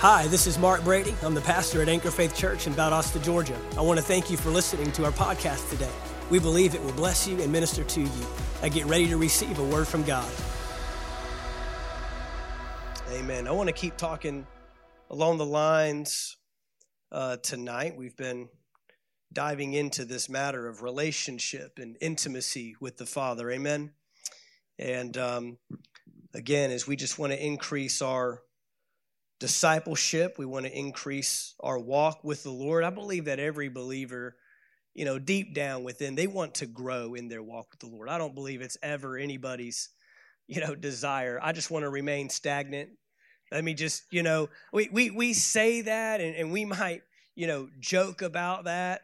Hi, this is Mark Brady. I'm the pastor at Anchor Faith Church in Valdosta, Georgia. I want to thank you for listening to our podcast today. We believe it will bless you and minister to you. I get ready to receive a word from God. Amen. I want to keep talking along the lines uh, tonight. We've been diving into this matter of relationship and intimacy with the Father. Amen. And um, again, as we just want to increase our discipleship. We want to increase our walk with the Lord. I believe that every believer, you know, deep down within, they want to grow in their walk with the Lord. I don't believe it's ever anybody's, you know, desire. I just want to remain stagnant. Let me just, you know, we we we say that and, and we might, you know, joke about that.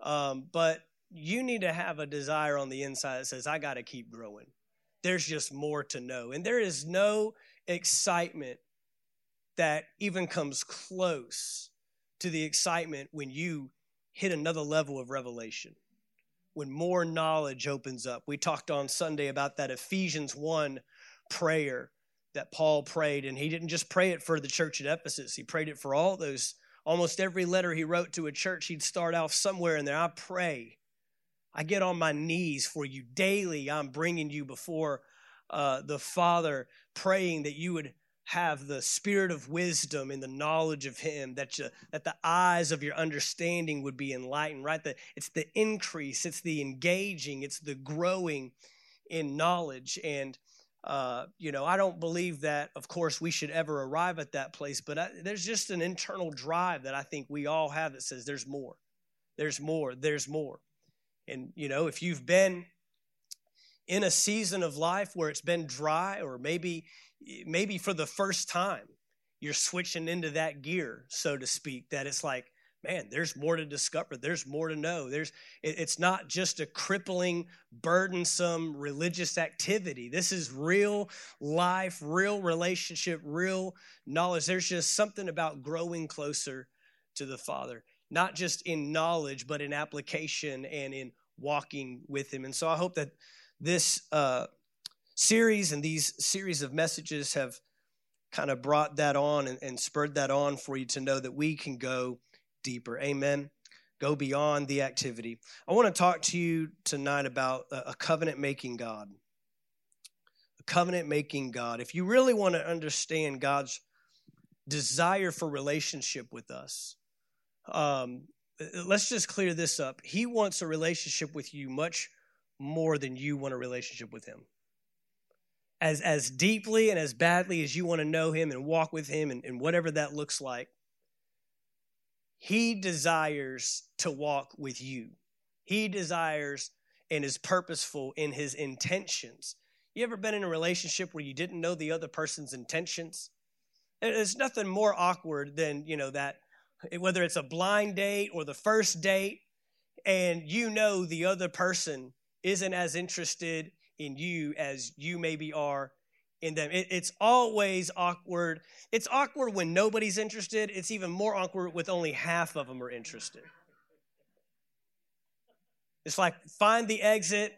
Um, but you need to have a desire on the inside that says, I got to keep growing. There's just more to know. And there is no excitement that even comes close to the excitement when you hit another level of revelation, when more knowledge opens up. We talked on Sunday about that Ephesians 1 prayer that Paul prayed, and he didn't just pray it for the church at Ephesus, he prayed it for all those. Almost every letter he wrote to a church, he'd start off somewhere in there. I pray. I get on my knees for you daily. I'm bringing you before uh, the Father, praying that you would have the spirit of wisdom and the knowledge of him that you, that the eyes of your understanding would be enlightened right? That it's the increase it's the engaging it's the growing in knowledge. And uh, you know i don't believe that of course we should ever arrive at that place but I, there's just an internal drive that i think we all have that says there's more there's more there's more. And you know if you've been in a season of life where it's been dry or maybe maybe for the first time you're switching into that gear so to speak that it's like man there's more to discover. There's more to know. There's it's not just a crippling burdensome religious activity. This is real life real relationship real knowledge. There's just something about growing closer to the father not just in knowledge but in application and in walking with him. And so i hope that this uh, series and these series of messages have kind of brought that on and, and spurred that on for you to know that we can go deeper. Amen. Go beyond the activity. I want to talk to you tonight about a covenant making God. A covenant making God. If you really want to understand God's desire for relationship with us, um, let's just clear this up. He wants a relationship with you much more than you want a relationship with Him as as deeply and as badly as you want to know him and walk with him and, and whatever that looks like he desires to walk with you. He desires and is purposeful in his intentions. You ever been in a relationship where you didn't know the other person's intentions? There's nothing more awkward than you know that whether it's a blind date or the first date and you know the other person isn't as interested in you as you maybe are in them. It, it's always awkward. It's awkward when nobody's interested. It's even more awkward with only half of them are interested. It's like find the exit.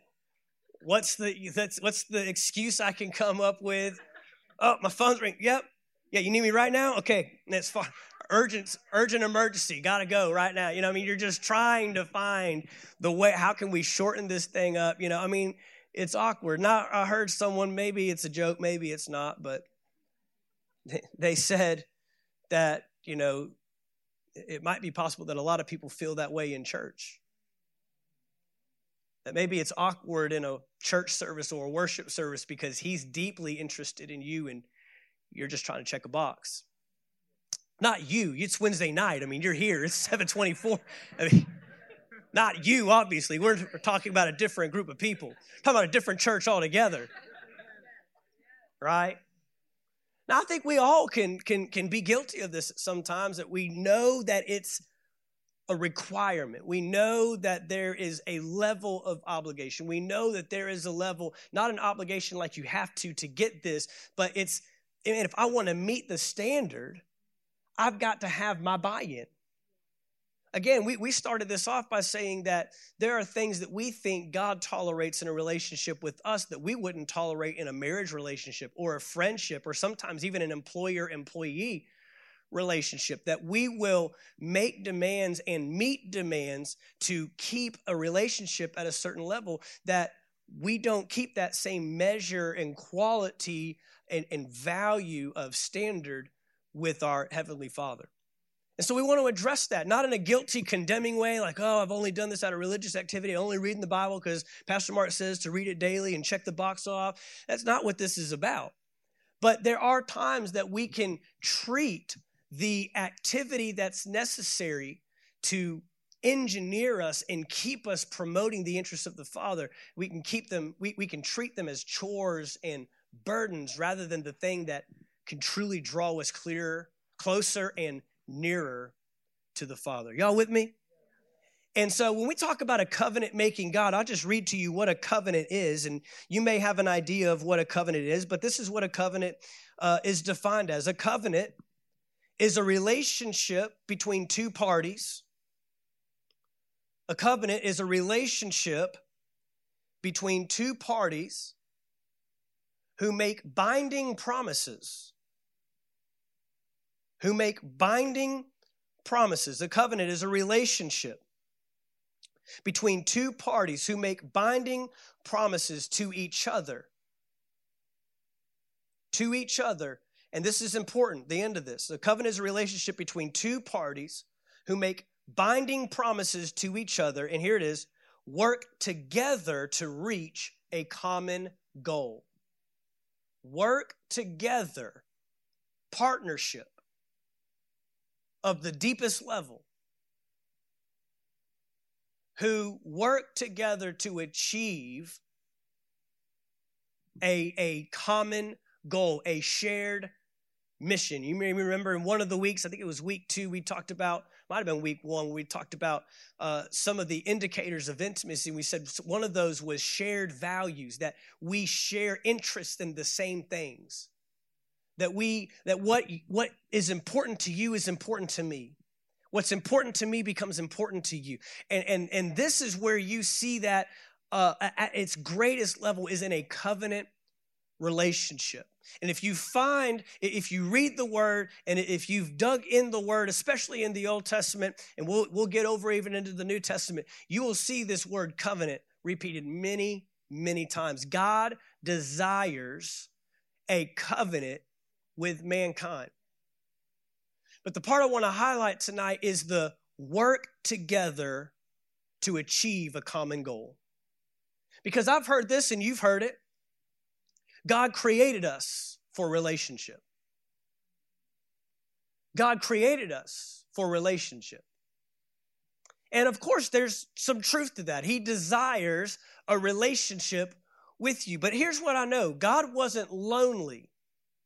What's the that's what's the excuse I can come up with? Oh, my phone's ringing. Yep. Yeah, you need me right now? Okay, that's fine. Urgent, urgent emergency. Gotta go right now. You know, I mean, you're just trying to find the way. How can we shorten this thing up? You know, I mean, it's awkward. Now, I heard someone, maybe it's a joke, maybe it's not, but they said that, you know, it might be possible that a lot of people feel that way in church. That maybe it's awkward in a church service or a worship service because he's deeply interested in you and you're just trying to check a box. Not you. It's Wednesday night. I mean, you're here. It's 724. I mean, not you, obviously. We're talking about a different group of people, we're talking about a different church altogether. Right? Now I think we all can can can be guilty of this sometimes that we know that it's a requirement. We know that there is a level of obligation. We know that there is a level, not an obligation like you have to to get this, but it's and if I want to meet the standard, I've got to have my buy-in. Again, we, we started this off by saying that there are things that we think God tolerates in a relationship with us that we wouldn't tolerate in a marriage relationship or a friendship or sometimes even an employer employee relationship, that we will make demands and meet demands to keep a relationship at a certain level, that we don't keep that same measure and quality and, and value of standard with our Heavenly Father. And so we want to address that, not in a guilty, condemning way, like, oh, I've only done this out of religious activity, I only reading the Bible because Pastor Mark says to read it daily and check the box off. That's not what this is about. But there are times that we can treat the activity that's necessary to engineer us and keep us promoting the interests of the Father. We can keep them, we, we can treat them as chores and burdens rather than the thing that can truly draw us clearer, closer, and nearer to the Father. Y'all with me? And so when we talk about a covenant making God, I'll just read to you what a covenant is. And you may have an idea of what a covenant is, but this is what a covenant uh, is defined as. A covenant is a relationship between two parties. A covenant is a relationship between two parties who make binding promises. Who make binding promises. A covenant is a relationship between two parties who make binding promises to each other. To each other. And this is important, the end of this. The covenant is a relationship between two parties who make binding promises to each other. And here it is work together to reach a common goal. Work together, partnership of the deepest level who work together to achieve a, a common goal, a shared mission. You may remember in one of the weeks, I think it was week two, we talked about, might have been week one, we talked about uh, some of the indicators of intimacy. We said one of those was shared values, that we share interest in the same things. That we, that what, what is important to you is important to me. What's important to me becomes important to you. And, and, and this is where you see that uh, at its greatest level is in a covenant relationship. And if you find, if you read the word, and if you've dug in the word, especially in the Old Testament, and we'll, we'll get over even into the New Testament, you will see this word covenant repeated many, many times. God desires a covenant with mankind. But the part I want to highlight tonight is the work together to achieve a common goal. Because I've heard this and you've heard it. God created us for relationship. God created us for relationship. And of course, there's some truth to that. He desires a relationship with you. But here's what I know God wasn't lonely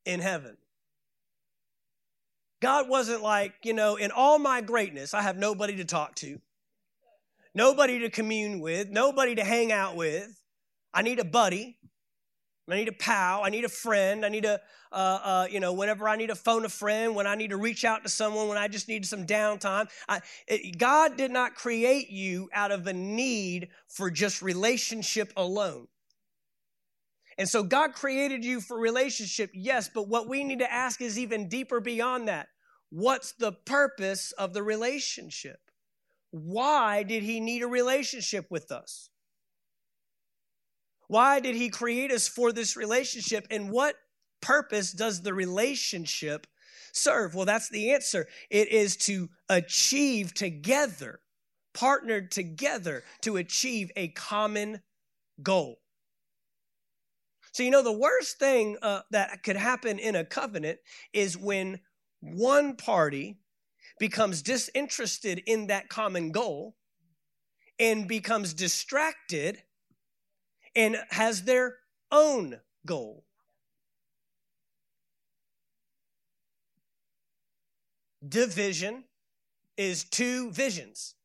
in heaven. God wasn't like, you know, in all my greatness, I have nobody to talk to, nobody to commune with, nobody to hang out with. I need a buddy. I need a pal. I need a friend. I need a, uh, uh, you know, whenever I need to phone a friend, when I need to reach out to someone, when I just need some downtime. I, it, God did not create you out of a need for just relationship alone. And so God created you for relationship, yes, but what we need to ask is even deeper beyond that. What's the purpose of the relationship? Why did he need a relationship with us? Why did he create us for this relationship? And what purpose does the relationship serve? Well, that's the answer. It is to achieve together, partnered together to achieve a common goal. So, you know, the worst thing uh, that could happen in a covenant is when one party becomes disinterested in that common goal and becomes distracted and has their own goal. Division is two visions.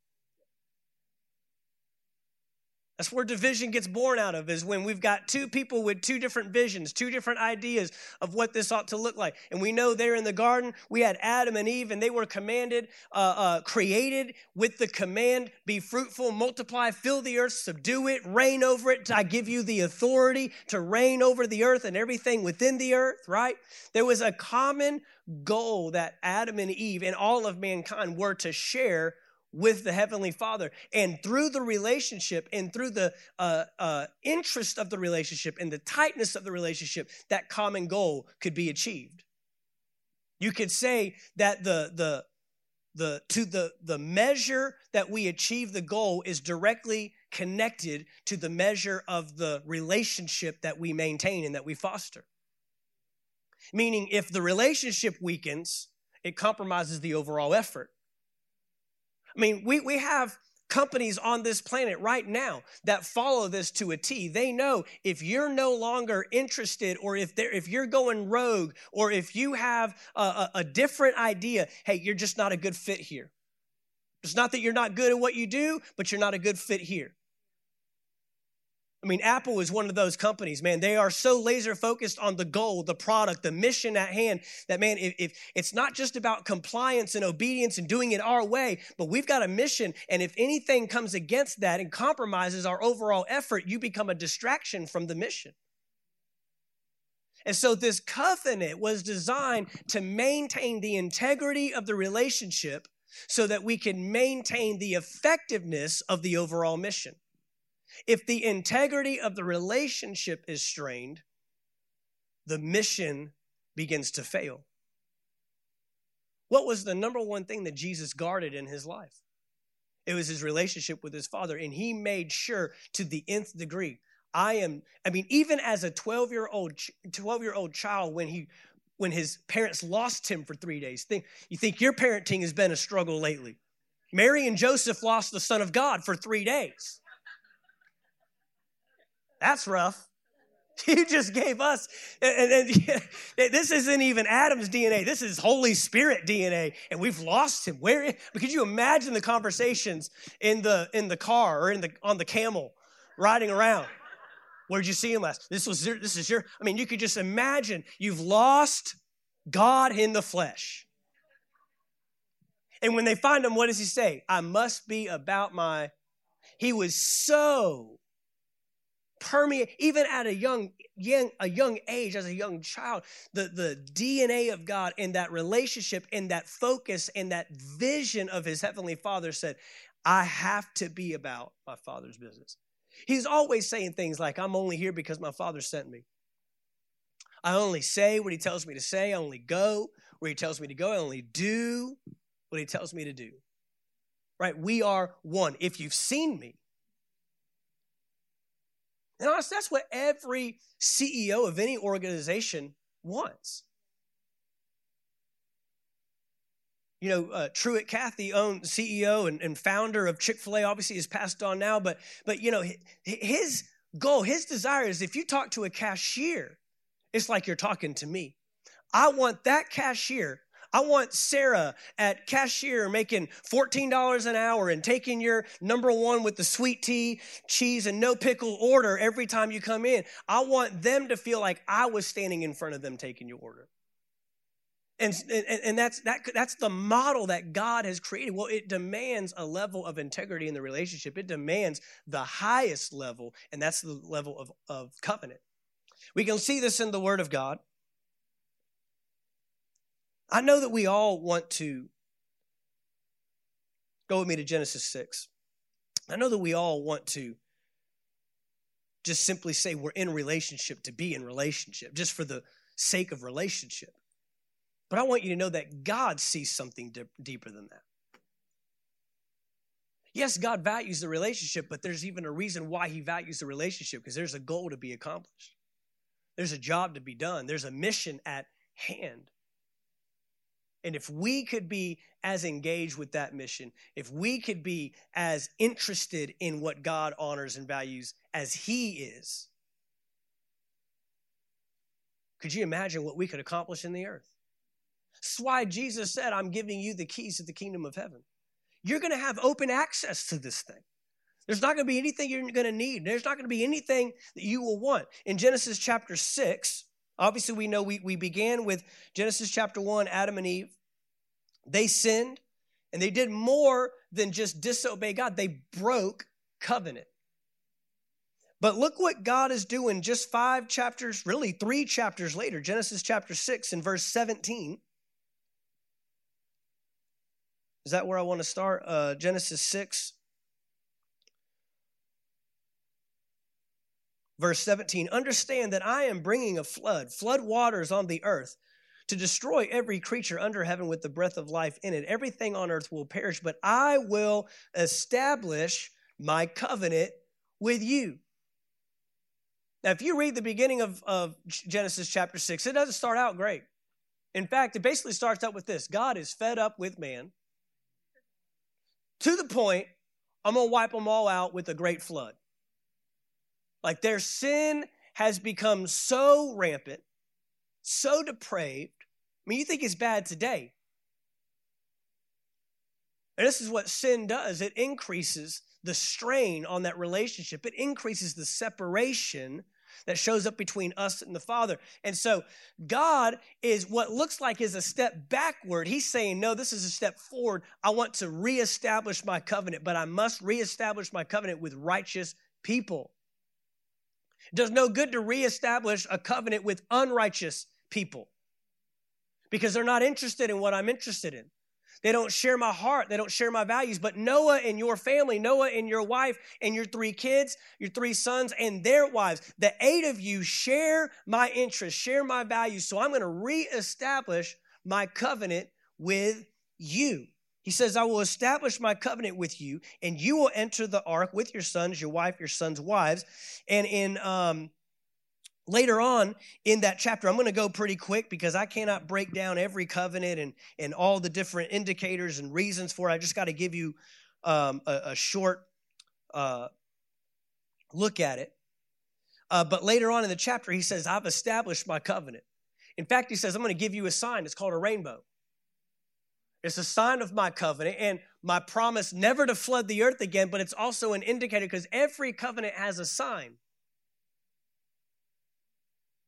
That's where division gets born out of, is when we've got two people with two different visions, two different ideas of what this ought to look like. And we know there in the garden, we had Adam and Eve, and they were commanded, uh, uh, created with the command be fruitful, multiply, fill the earth, subdue it, reign over it. I give you the authority to reign over the earth and everything within the earth, right? There was a common goal that Adam and Eve and all of mankind were to share with the Heavenly Father. And through the relationship and through the uh, uh, interest of the relationship and the tightness of the relationship, that common goal could be achieved. You could say that the, the, the, to the, the measure that we achieve the goal is directly connected to the measure of the relationship that we maintain and that we foster. Meaning, if the relationship weakens, it compromises the overall effort. I mean, we, we have companies on this planet right now that follow this to a T. They know if you're no longer interested or if if you're going rogue or if you have a, a, a different idea, hey, you're just not a good fit here. It's not that you're not good at what you do, but you're not a good fit here. I mean, Apple is one of those companies, man. They are so laser focused on the goal, the product, the mission at hand that, man, if, if, it's not just about compliance and obedience and doing it our way, but we've got a mission. And if anything comes against that and compromises our overall effort, you become a distraction from the mission. And so this covenant was designed to maintain the integrity of the relationship so that we can maintain the effectiveness of the overall mission. If the integrity of the relationship is strained, the mission begins to fail. What was the number one thing that Jesus guarded in his life? It was his relationship with his father, and he made sure to the nth degree. I am, I mean, even as a 12 year old, 12 year old child, when he, when his parents lost him for three days, think, you think your parenting has been a struggle lately. Mary and Joseph lost the Son of God for three days. That's rough. You just gave us, and, and, and, this isn't even Adam's DNA. This is Holy Spirit DNA, and we've lost him. Where? Could you imagine the conversations in the in the car or in the on the camel, riding around? Where'd you see him last? This was this is your. I mean, you could just imagine you've lost God in the flesh. And when they find him, what does he say? I must be about my. He was so permeate even at a young young a young age as a young child the the dna of god in that relationship in that focus in that vision of his heavenly father said i have to be about my father's business. He's always saying things like i'm only here because my father sent me. I only say what he tells me to say. I only go where he tells me to go. I only do what he tells me to do. Right? We are one. If you've seen me and honestly, that's what every CEO of any organization wants. You know, uh, Truett Cathy, own CEO and, and founder of Chick Fil A, obviously is passed on now. But but you know, his goal, his desire is if you talk to a cashier, it's like you're talking to me. I want that cashier I want Sarah at cashier making $14 an hour and taking your number one with the sweet tea, cheese, and no pickle order every time you come in. I want them to feel like I was standing in front of them taking your order. And, and, and that's, that, that's the model that God has created. Well, it demands a level of integrity in the relationship. It demands the highest level, and that's the level of, of covenant. We can see this in the Word of God. I know that we all want to go with me to Genesis 6. I know that we all want to just simply say we're in relationship to be in relationship, just for the sake of relationship. But I want you to know that God sees something deeper than that. Yes, God values the relationship, but there's even a reason why He values the relationship because there's a goal to be accomplished, there's a job to be done, there's a mission at hand. And if we could be as engaged with that mission, if we could be as interested in what God honors and values as He is, could you imagine what we could accomplish in the earth? That's why Jesus said, I'm giving you the keys to the kingdom of heaven. You're going to have open access to this thing. There's not going to be anything you're going to need. There's not going to be anything that you will want. In Genesis chapter 6, obviously we know we, we began with Genesis chapter 1, Adam and Eve. They sinned and they did more than just disobey God, they broke covenant. But look what God is doing just five chapters, really three chapters later, Genesis chapter 6 and verse 17. Is that where I want to start? Uh, Genesis 6, verse 17. Understand that I am bringing a flood, flood waters on the earth to destroy every creature under heaven with the breath of life in it. Everything on earth will perish, but I will establish my covenant with you. Now, if you read the beginning of, of Genesis chapter 6, it doesn't start out great. In fact, it basically starts out with this God is fed up with man to the point, I'm going to wipe them all out with a great flood. Like their sin has become so rampant, so depraved. I mean, you think it's bad today. And this is what sin does it increases the strain on that relationship, it increases the separation that shows up between us and the Father. And so God is what looks like is a step backward. He's saying, No, this is a step forward. I want to reestablish my covenant, but I must reestablish my covenant with righteous people. It does no good to reestablish a covenant with unrighteous people because they're not interested in what I'm interested in. They don't share my heart. They don't share my values. But Noah and your family, Noah and your wife and your three kids, your three sons and their wives, the eight of you share my interests, share my values. So I'm going to reestablish my covenant with you. He says, I will establish my covenant with you, and you will enter the ark with your sons, your wife, your sons' wives. And in um, later on in that chapter i'm going to go pretty quick because i cannot break down every covenant and, and all the different indicators and reasons for it. I just got to give you um, a, a, short uh, look at it. Uh, but later on in the chapter he says i've established my covenant. In fact he says i'm going to give you a sign. It's called a rainbow it's a sign of my covenant and my promise never to flood the earth again but it's also an indicator because every covenant has a sign.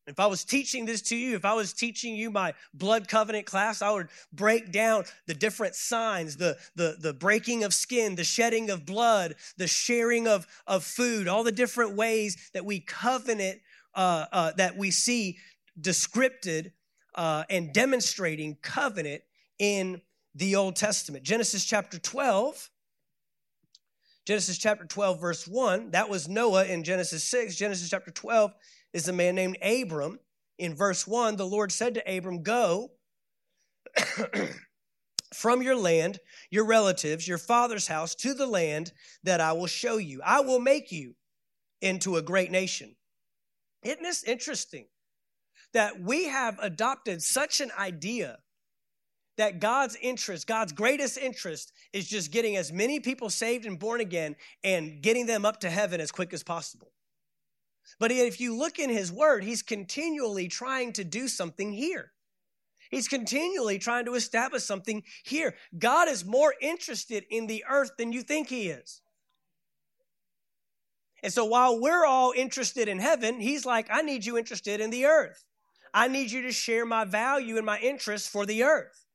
If I was teaching this to you, if I was teaching you my blood covenant class, I would break down the different signs, the, the, the breaking of skin, the shedding of blood, the sharing of, of food, all the different ways that we covenant, uh, uh, that we see descripted uh, and demonstrating covenant in the Old Testament. Genesis chapter 12. Genesis chapter 12, verse 1, that was Noah in Genesis 6. Genesis chapter 12 is a man named Abram. In verse 1, the Lord said to Abram, Go from your land, your relatives, your father's house, to the land that I will show you. I will make you into a great nation. Isn't this interesting? That we have adopted such an idea that God's interest, God's greatest interest, is just getting as many people saved and born again and getting them up to heaven as quick as possible. But if you look in his word, he's continually trying to do something here. He's continually trying to establish something here. God is more interested in the earth than you think he is. And so while we're all interested in heaven, he's like, I need you interested in the earth. I need you to share my value and my interest for the earth.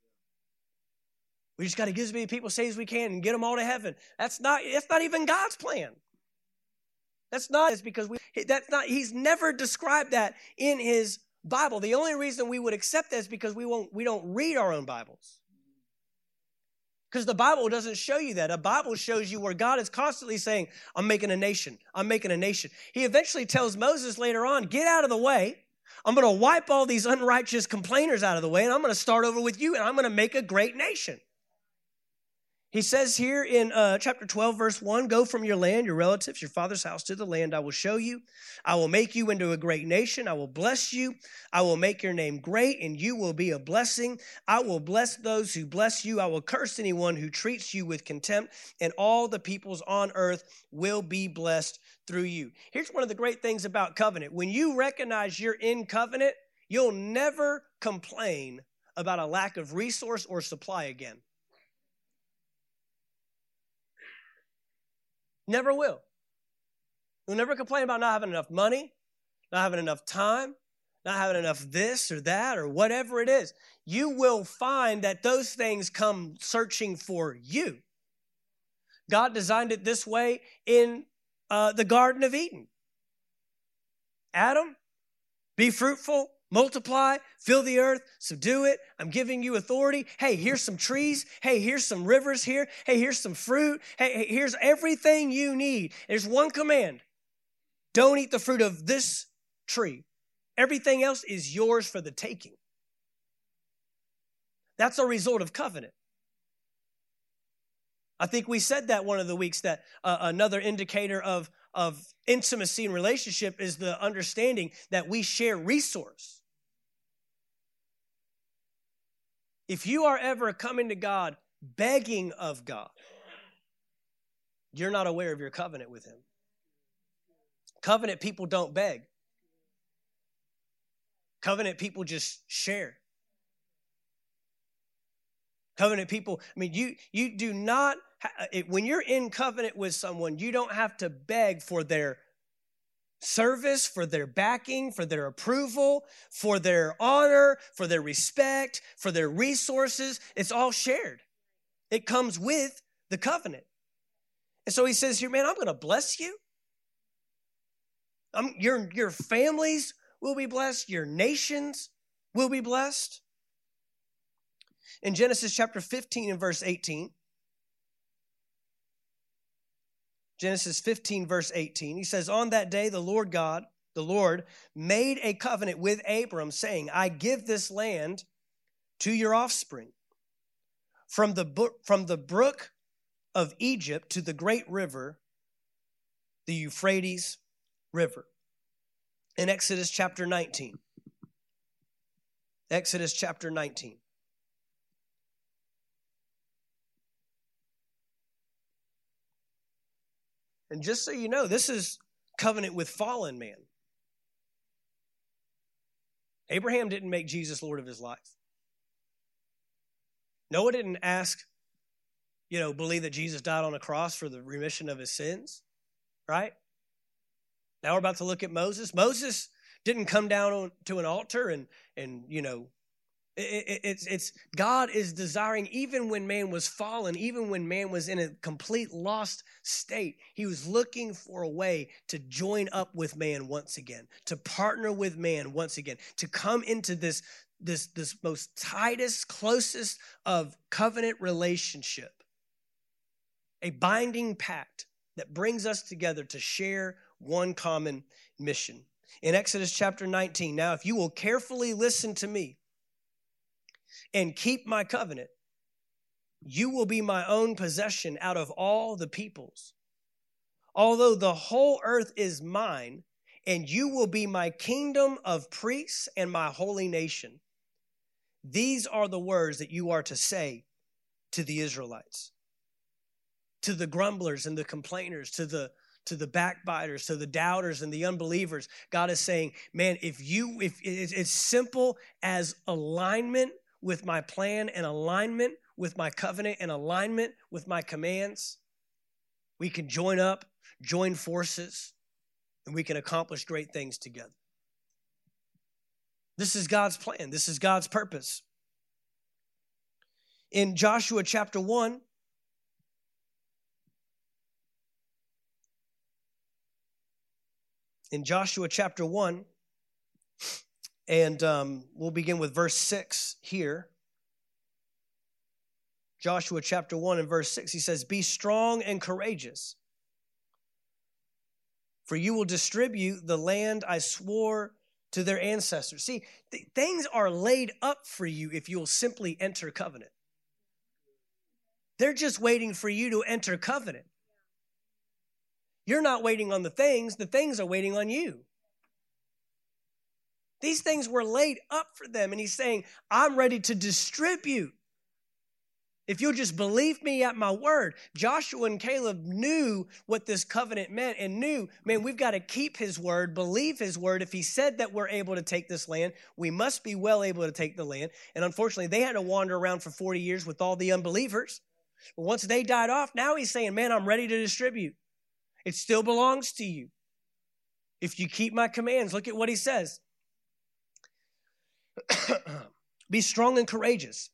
We just got to get as many people saved as we can and get them all to heaven. That's not, that's not even God's plan. That's not is because we that's not he's never described that in his Bible. The only reason we would accept that is because we won't we don't read our own Bibles. Because the Bible doesn't show you that. A Bible shows you where God is constantly saying, I'm making a nation. I'm making a nation. He eventually tells Moses later on, get out of the way. I'm going to wipe all these unrighteous complainers out of the way, and I'm going to start over with you, and I'm going to make a great nation. He says here in uh, chapter 12, verse 1 Go from your land, your relatives, your father's house to the land I will show you. I will make you into a great nation. I will bless you. I will make your name great, and you will be a blessing. I will bless those who bless you. I will curse anyone who treats you with contempt, and all the peoples on earth will be blessed through you. Here's one of the great things about covenant when you recognize you're in covenant, you'll never complain about a lack of resource or supply again. Never will. You'll never complain about not having enough money, not having enough time, not having enough this or that or whatever it is. You will find that those things come searching for you. God designed it this way in uh, the Garden of Eden. Adam, be fruitful, multiply, fill the earth, subdue it. I'm giving you authority. Hey, here's some trees. Hey, here's some rivers here. Hey, here's some fruit. Hey, here's everything you need. There's one command don't eat the fruit of this tree. Everything else is yours for the taking. That's a result of covenant. I think we said that one of the weeks that uh, another indicator of, of intimacy and relationship is the understanding that we share resource. If you are ever coming to God begging of God, you're not aware of your covenant with Him. Covenant people don't beg, covenant people just share. Covenant people, I mean, you you do not when you're in covenant with someone, you don't have to beg for their service, for their backing, for their approval, for their honor, for their respect, for their resources. It's all shared. It comes with the covenant. And so he says here, man, I'm going to bless you. I'm, your, your families will be blessed. Your nations will be blessed. In Genesis chapter 15 and verse 18, Genesis 15, verse 18. He says, On that day, the Lord God, the Lord, made a covenant with Abram, saying, I give this land to your offspring. From the, from the brook of Egypt to the great river, the Euphrates River. In Exodus chapter 19. Exodus chapter 19. And just so you know, this is covenant with fallen man. Abraham didn't make Jesus Lord of his life. Noah didn't ask, you know, believe that Jesus died on a cross for the remission of his sins, right? Now we're about to look at Moses. Moses didn't come down to an altar and and you know it's, it's God is desiring, even when man was fallen, even when man was in a complete lost state, he was looking for a way to join up with man once again, to partner with man once again, to come into this, this, this most tightest, closest of covenant relationship, a binding pact that brings us together to share one common mission. In Exodus chapter 19, now if you will carefully listen to me, and keep my covenant, you will be my own possession out of all the peoples. Although the whole earth is mine, and you will be my kingdom of priests and my holy nation. These are the words that you are to say to the Israelites, to the grumblers and the complainers, to the to the backbiters, to the doubters and the unbelievers. God is saying, man, if you if it's simple as alignment with my plan and alignment with my covenant and alignment with my commands, we can join up, join forces, and we can accomplish great things together. This is God's plan, this is God's purpose. In Joshua chapter 1, in Joshua chapter 1, and um, we'll begin with verse 6 here. Joshua chapter 1 and verse 6, he says, Be strong and courageous, for you will distribute the land I swore to their ancestors. See, th- things are laid up for you if you'll simply enter covenant. They're just waiting for you to enter covenant. You're not waiting on the things, the things are waiting on you. These things were laid up for them. And he's saying, I'm ready to distribute. If you'll just believe me at my word, Joshua and Caleb knew what this covenant meant and knew, man, we've got to keep his word, believe his word. If he said that we're able to take this land, we must be well able to take the land. And unfortunately, they had to wander around for 40 years with all the unbelievers. But once they died off, now he's saying, man, I'm ready to distribute. It still belongs to you. If you keep my commands, look at what he says. Be strong and courageous,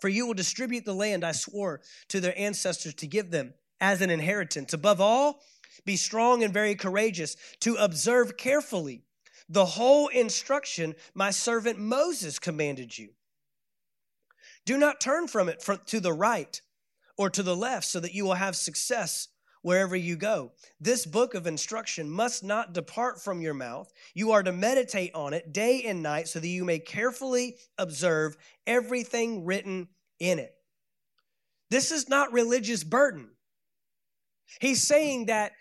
for you will distribute the land I swore to their ancestors to give them as an inheritance. Above all, be strong and very courageous to observe carefully the whole instruction my servant Moses commanded you. Do not turn from it to the right or to the left so that you will have success wherever you go. This book of instruction must not depart from your mouth. You are to meditate on it day and night so that you may carefully observe everything written in it. This is not religious burden. He's saying that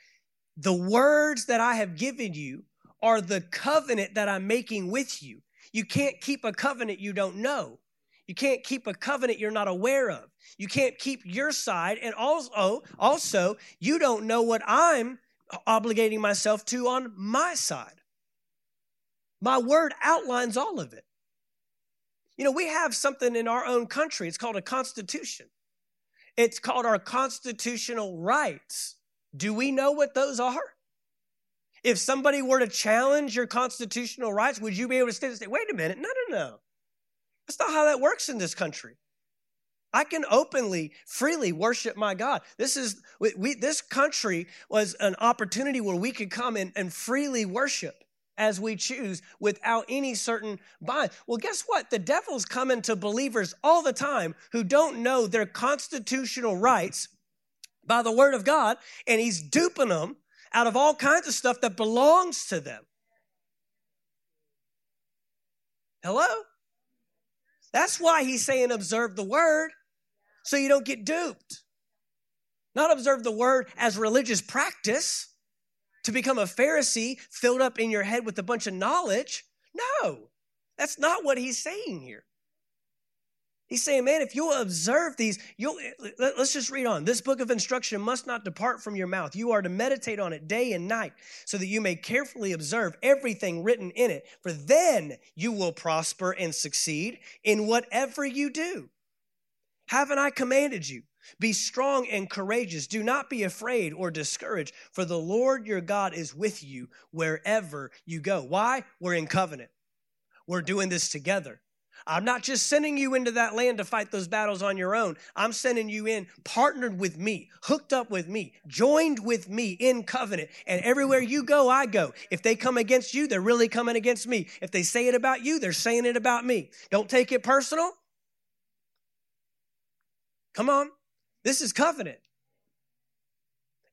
the words that I have given you are the covenant that I'm making with you. You can't keep a covenant you don't know. You can't keep a covenant you're not aware of. You can't keep your side and also also you don't know what I'm obligating myself to on my side. My word outlines all of it. You know, we have something in our own country. It's called a constitution. It's called our constitutional rights. Do we know what those are? If somebody were to challenge your constitutional rights, would you be able to stand and say, wait a minute, no, no, no. That's not how that works in this country. I can openly, freely worship my God. This is we, we, this country was an opportunity where we could come in and freely worship as we choose without any certain bind. Well, guess what? The devil's coming to believers all the time who don't know their constitutional rights by the word of God, and he's duping them out of all kinds of stuff that belongs to them. Hello? That's why he's saying observe the word so you don't get duped. Not observe the word as religious practice to become a Pharisee filled up in your head with a bunch of knowledge. No, that's not what he's saying here. He's saying, man, if you'll observe these, you'll let's just read on. This book of instruction must not depart from your mouth. You are to meditate on it day and night, so that you may carefully observe everything written in it, for then you will prosper and succeed in whatever you do. Haven't I commanded you? Be strong and courageous. Do not be afraid or discouraged, for the Lord your God is with you wherever you go. Why? We're in covenant. We're doing this together. I'm not just sending you into that land to fight those battles on your own. I'm sending you in partnered with me, hooked up with me, joined with me in covenant. And everywhere you go, I go. If they come against you, they're really coming against me. If they say it about you, they're saying it about me. Don't take it personal. Come on. This is covenant.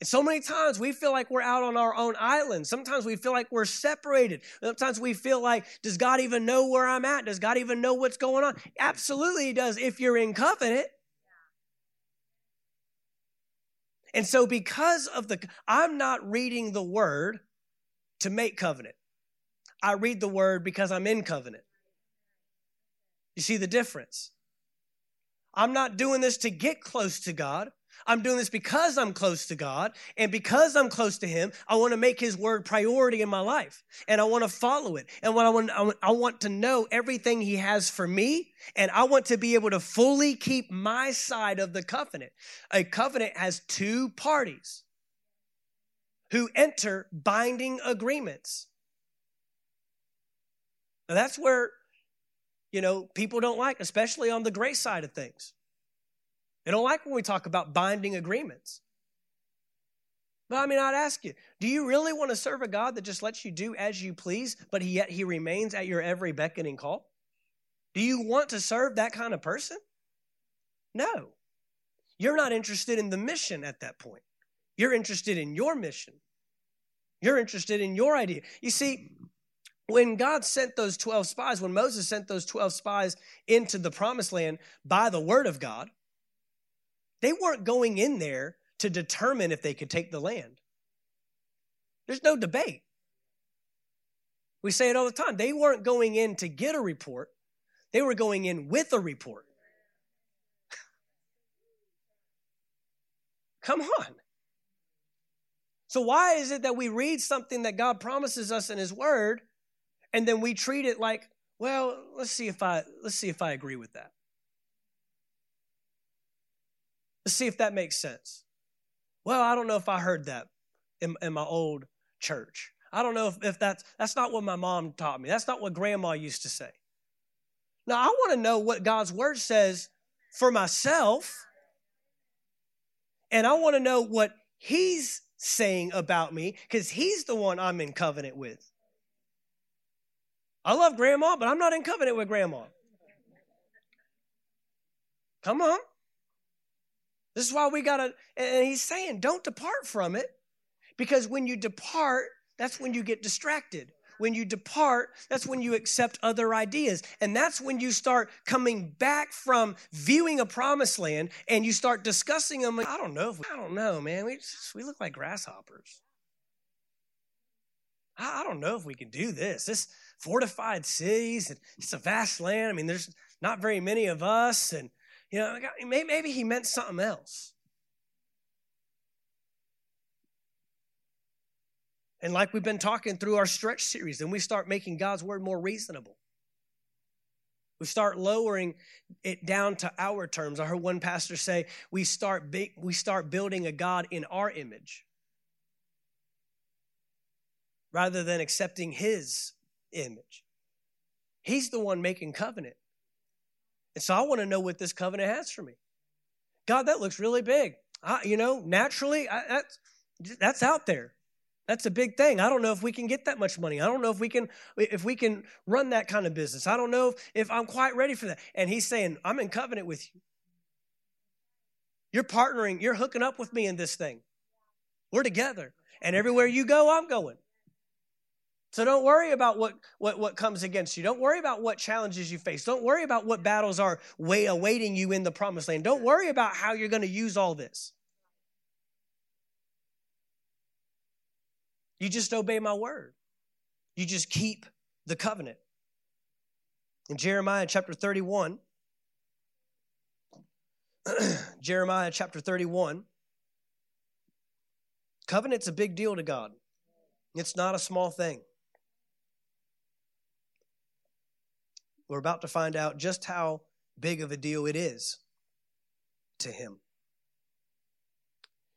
And so many times we feel like we're out on our own island. Sometimes we feel like we're separated. Sometimes we feel like, does God even know where I'm at? Does God even know what's going on? Absolutely, He does if you're in covenant. And so, because of the, I'm not reading the word to make covenant. I read the word because I'm in covenant. You see the difference? I'm not doing this to get close to God. I'm doing this because I'm close to God. And because I'm close to Him, I want to make His word priority in my life. And I want to follow it. And what I want, I want to know everything He has for me. And I want to be able to fully keep my side of the covenant. A covenant has two parties who enter binding agreements. Now that's where, you know, people don't like, especially on the grace side of things. They don't like when we talk about binding agreements. But I mean, I'd ask you, do you really want to serve a God that just lets you do as you please, but yet he remains at your every beckoning call? Do you want to serve that kind of person? No. You're not interested in the mission at that point. You're interested in your mission. You're interested in your idea. You see, when God sent those 12 spies, when Moses sent those 12 spies into the promised land by the word of God, they weren't going in there to determine if they could take the land. There's no debate. We say it all the time. They weren't going in to get a report, they were going in with a report. Come on. So, why is it that we read something that God promises us in His Word and then we treat it like, well, let's see if I let's see if I agree with that. Let's see if that makes sense. Well, I don't know if I heard that. in, in my old church. I don't know if, if that's that's not what my mom taught me. That's not what grandma used to say. Now I want to know what God's word says for myself. And I want to know what he's saying about me because he's the one I'm in covenant with. I love grandma, but I'm not in covenant with grandma. Come on. This is why we got to, and he's saying, don't depart from it because when you depart, that's when you get distracted. When you depart, that's when you accept other ideas. And that's when you start coming back from viewing a promised land and you start discussing them. I don't know. If we, I don't know, man. We, just, we look like grasshoppers. I, I don't know if we can do this. This fortified cities, and it's a vast land. I mean, there's not very many of us. And, you know, maybe he meant something else. And like we've been talking through our stretch series, then we start making God's word more reasonable. We start lowering it down to our terms. I heard one pastor say, we start, we start building a God in our image rather than accepting his image. He's the one making covenant. And so I want to know what this covenant has for me. God, that looks really big. I, you know, naturally, I, that's, that's out there. That's a big thing. I don't know if we can get that much money. I don't know if we can if we can run that kind of business. I don't know if, if I'm quite ready for that. And he's saying, I'm in covenant with you. You're partnering, you're hooking up with me in this thing. We're together. And everywhere you go, I'm going. So don't worry about what, what, what comes against you. Don't worry about what challenges you face. Don't worry about what battles are way awaiting you in the promised land. Don't worry about how you're going to use all this. You just obey my word. You just keep the covenant. In Jeremiah chapter 31, Jeremiah chapter 31, covenant's a big deal to God. It's not a small thing. We're about to find out just how big of a deal it is to him.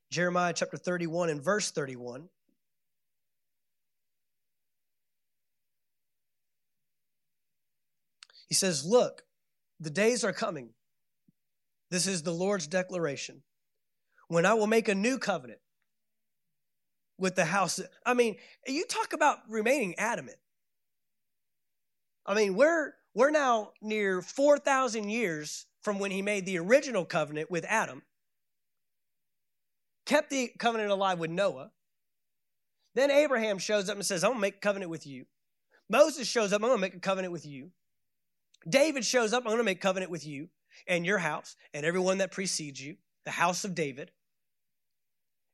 Jeremiah chapter 31 and verse 31. He says, Look, the days are coming. This is the Lord's declaration. When I will make a new covenant with the house. I mean, you talk about remaining adamant. I mean, we're we're now near 4,000 years from when he made the original covenant with Adam, kept the covenant alive with Noah. Then Abraham shows up and says, I'm going to make a covenant with you. Moses shows up, I'm going to make a covenant with you. David shows up, I'm going to make covenant with you and your house and everyone that precedes you, the house of David.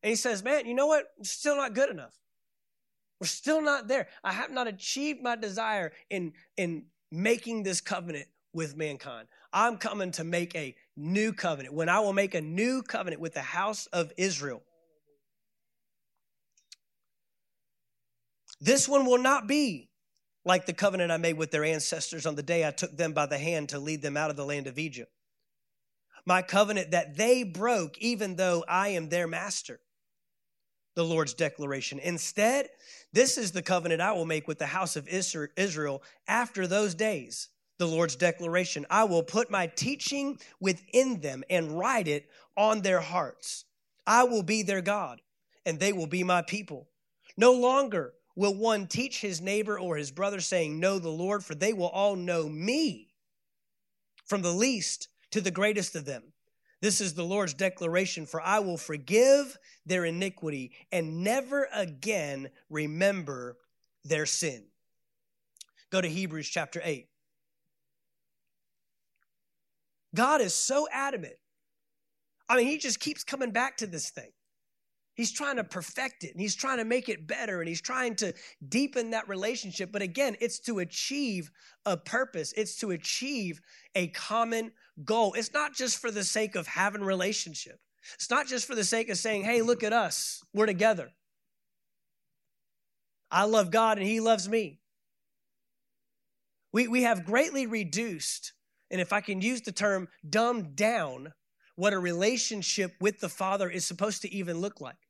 And he says, Man, you know what? It's still not good enough. We're still not there. I have not achieved my desire in, in making this covenant with mankind. I'm coming to make a new covenant. When I will make a new covenant with the house of Israel. This one will not be like the covenant I made with their ancestors on the day I took them by the hand to lead them out of the land of Egypt. My covenant that they broke, even though I am their master. The Lord's declaration. Instead, this is the covenant I will make with the house of Israel after those days. The Lord's declaration I will put my teaching within them and write it on their hearts. I will be their God, and they will be my people. No longer will one teach his neighbor or his brother, saying, Know the Lord, for they will all know me, from the least to the greatest of them. This is the Lord's declaration, for I will forgive their iniquity and never again remember their sin. Go to Hebrews chapter 8. God is so adamant. I mean, he just keeps coming back to this thing. He's trying to perfect it and he's trying to make it better and he's trying to deepen that relationship. But again, it's to achieve a purpose, it's to achieve a common goal. It's not just for the sake of having relationship. It's not just for the sake of saying, "Hey, look at us. We're together." I love God and he loves me. We we have greatly reduced, and if I can use the term dumbed down what a relationship with the Father is supposed to even look like.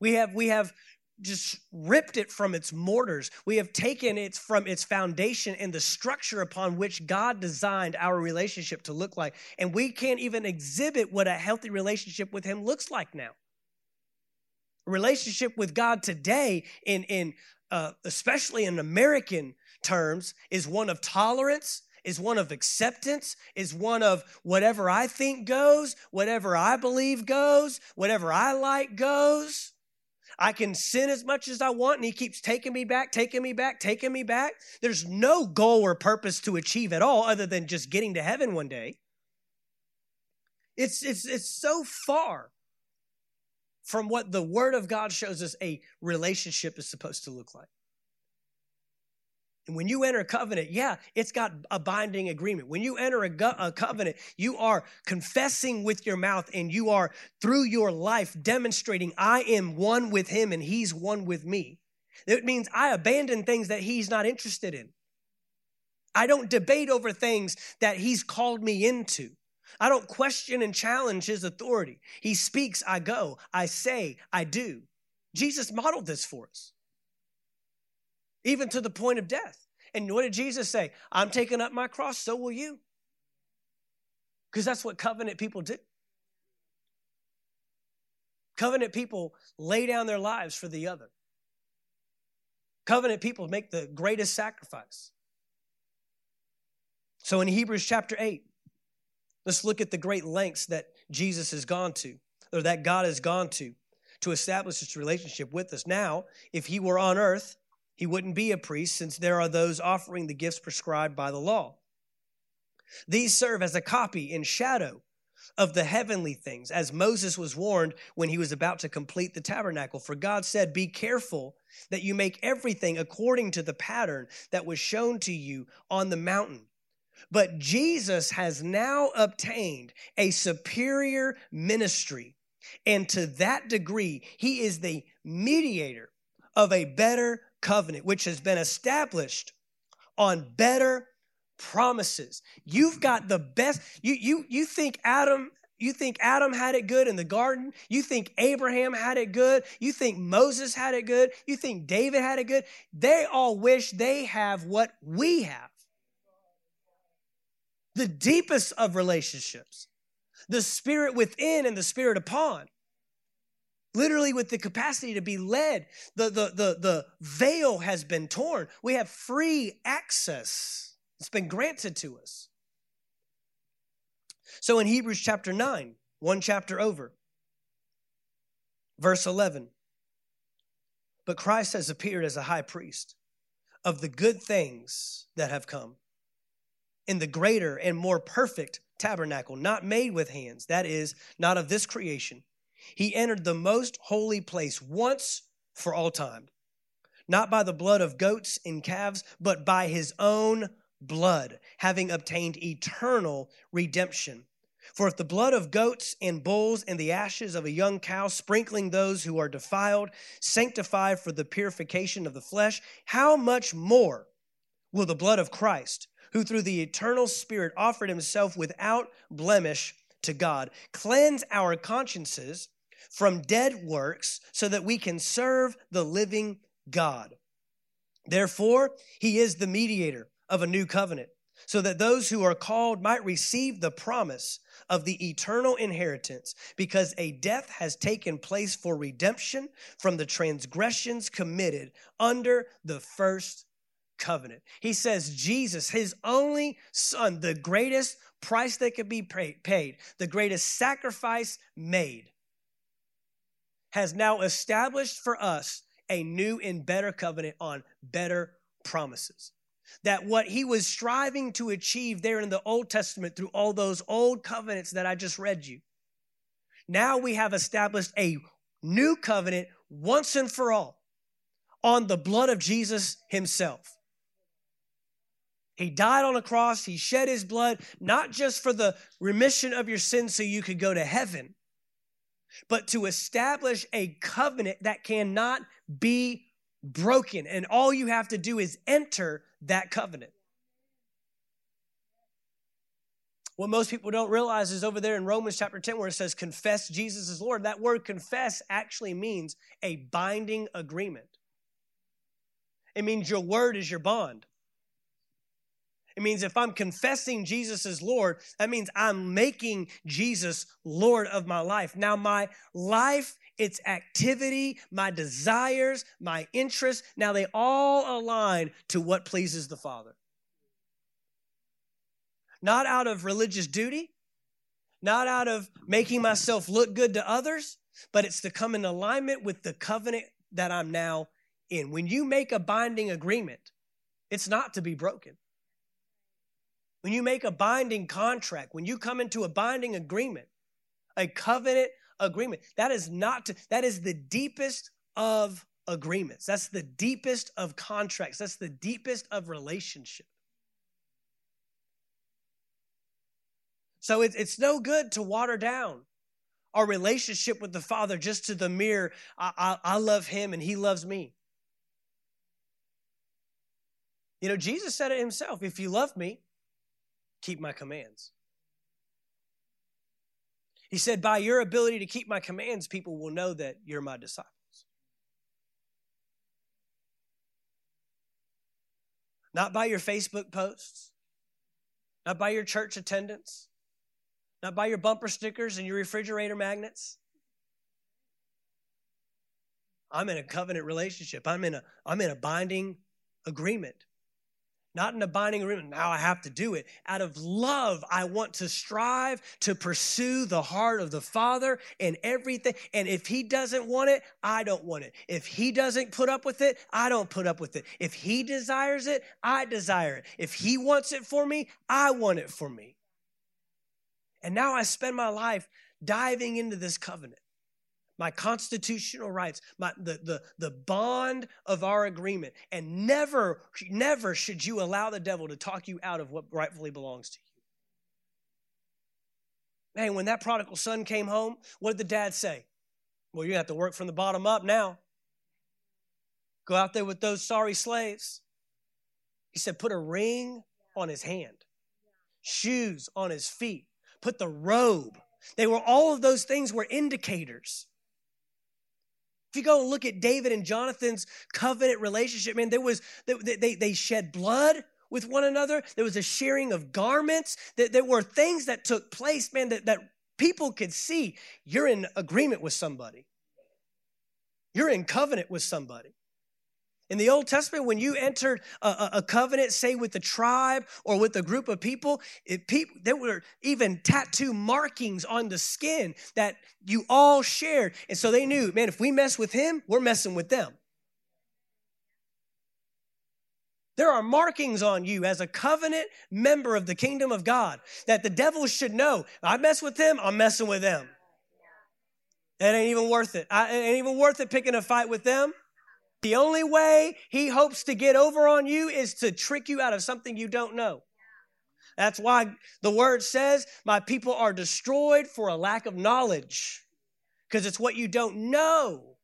We have we have just ripped it from its mortars. We have taken it from its foundation and the structure upon which God designed our relationship to look like. And we can't even exhibit what a healthy relationship with Him looks like now. A relationship with God today, in, in uh, especially in American terms, is one of tolerance, is one of acceptance, is one of whatever I think goes, whatever I believe goes, whatever I like goes. I can sin as much as I want, and He keeps taking me back, taking me back, taking me back. There's no goal or purpose to achieve at all other than just getting to heaven one day. It's, it's, it's so far from what the Word of God shows us a relationship is supposed to look like. And when you enter a covenant, yeah, it's got a binding agreement. When you enter a, a, covenant, you are confessing with your mouth and you are, through your life, demonstrating, I am one with him and he's one with me. It means I abandon things that he's not interested in. I don't debate over things that he's called me into. I don't question and challenge his authority. He speaks, I go. I say, I do. Jesus modeled this for us even to the point of death. And what did Jesus say? I'm taking up my cross, so will you. Because that's what covenant people do. Covenant people lay down their lives for the other. Covenant people make the greatest sacrifice. So in Hebrews chapter 8, let's look at the great lengths that Jesus has gone to, or that God has gone to, to establish this relationship with us. Now, if he were on earth, he wouldn't be a priest since there are those offering the gifts prescribed by the law. These serve as a copy in shadow of the heavenly things, as Moses was warned when he was about to complete the tabernacle. For God said, Be careful that you make everything according to the pattern that was shown to you on the mountain. But Jesus has now obtained a superior ministry. And to that degree, he is the mediator of a better covenant, which has been established on better promises. You've got the best. You, you, you think Adam you think Adam had it good in the garden? You think Abraham had it good? You think Moses had it good? You think David had it good? They all wish they have what we have. The deepest of relationships, the spirit within and the spirit upon literally with the capacity to be led. The, the, the, the veil has been torn. We have free access, it's been granted to us. So in Hebrews chapter 9, one chapter over, verse 11, but Christ has appeared as a high priest of the good things that have come in the greater and more perfect tabernacle, not made with hands, that is, not of this creation he entered the most holy place once for all time, not by the blood of goats and calves, but by his own blood, having obtained eternal redemption. For if the blood of goats and bulls and the ashes of a young cow, sprinkling those who are defiled, sanctify for the purification of the flesh, how much more will the blood of Christ, who through the eternal Spirit offered himself without blemish to God, cleanse our consciences from dead works so that we can serve the living God. Therefore, he is the mediator of a new covenant, so that those who are called might receive the promise of the eternal inheritance, because a death has taken place for redemption from the transgressions committed under the first covenant. He says, Jesus, his only son, the greatest price that could be paid, the greatest sacrifice made has now established for us a new and better covenant on better promises. That what he was striving to achieve there in the Old Testament through all those old covenants that I just read you, now we have established a new covenant once and for all on the blood of Jesus himself. He died on a cross, he shed his blood, not just for the remission of your sins so you could go to heaven, but to establish a covenant that cannot be broken. And all you have to do is enter that covenant. What most people don't realize is over there in Romans chapter 10, where it says, confess Jesus is Lord, that word confess actually means a binding agreement. It means your word is your bond. It means if I'm confessing Jesus as Lord, that means I'm making Jesus Lord of my life. Now, my life, its activity, my desires, my interests, now they all align to what pleases the Father. Not out of religious duty, not out of making myself look good to others, but it's to come in alignment with the covenant that I'm now in. When you make a binding agreement, it's not to be broken. When you make a binding contract, when you come into a binding agreement, a covenant agreement, that is not to, that is the deepest of agreements. That's the deepest of contracts. That's the deepest of relationship. So it's, it's no good to water down our relationship with the Father just to the mere, I, I, I love him and he loves me. You know, Jesus said it himself if you love me, keep my commands. He said, by your ability to keep my commands, people will know that you're my disciples. Not by your Facebook posts, not by your church attendance, not by your bumper stickers and your refrigerator magnets. I'm in a covenant relationship. I'm in a I'm in a binding agreement not in a binding agreement. Now I have to do it. Out of love, I want to strive to pursue the heart of the Father and everything. And if He doesn't want it, I don't want it. If He doesn't put up with it, I don't put up with it. If He desires it, I desire it. If He wants it for me, I want it for me. And now I spend my life diving into this covenant my constitutional rights, my, the, the, the bond of our agreement. And never, never should you allow the devil to talk you out of what rightfully belongs to you. Man, when that prodigal son came home, what did the dad say? Well, you have to work from the bottom up now. Go out there with those sorry slaves. He said, put a ring on his hand, shoes on his feet, put the robe. They were all of those things were indicators if you go and look at David and Jonathan's covenant relationship, man, there was they, they, they shed blood with one another. There was a sharing of garments. That there were things that took place, man, that, that people could see. You're in agreement with somebody. You're in covenant with somebody. In the Old Testament, when you entered a, a, covenant, say with the tribe or with a group of people, it, people, there were even tattoo markings on the skin that you all shared. And so they knew, man, if we mess with him, we're messing with them. There are markings on you as a covenant member of the kingdom of God that the devil should know. I mess with them, I'm messing with them. It ain't even worth it. I, it ain't even worth it picking a fight with them. The only way he hopes to get over on you is to trick you out of something you don't know. That's why the word says, My people are destroyed for a lack of knowledge, because it's what you don't know.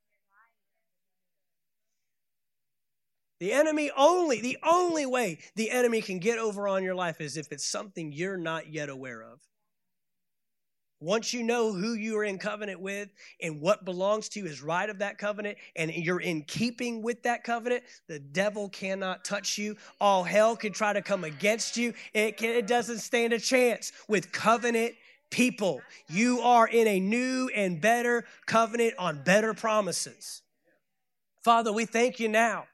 The enemy only, the only way the enemy can get over on your life is if it's something you're not yet aware of. Once you know who you are in covenant with and what belongs to you is right of that covenant, and you're in keeping with that covenant, the devil cannot touch you. All hell can try to come against you. It, can, it doesn't stand a chance with covenant people. You are in a new and better covenant on better promises. Father, we thank you now.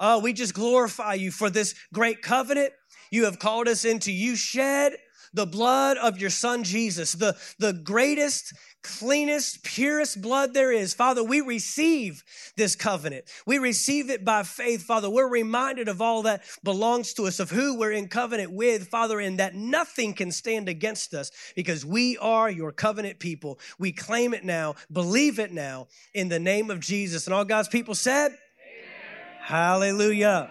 Oh, we just glorify you for this great covenant. You have called us into you shed the blood of your son Jesus, the, the greatest, cleanest, purest blood there is. Father, we receive this covenant. We receive it by faith, Father. We're reminded of all that belongs to us, of who we're in covenant with, Father, and that nothing can stand against us because we are your covenant people. We claim it now, believe it now in the name of Jesus. And all God's people said, Amen. Hallelujah.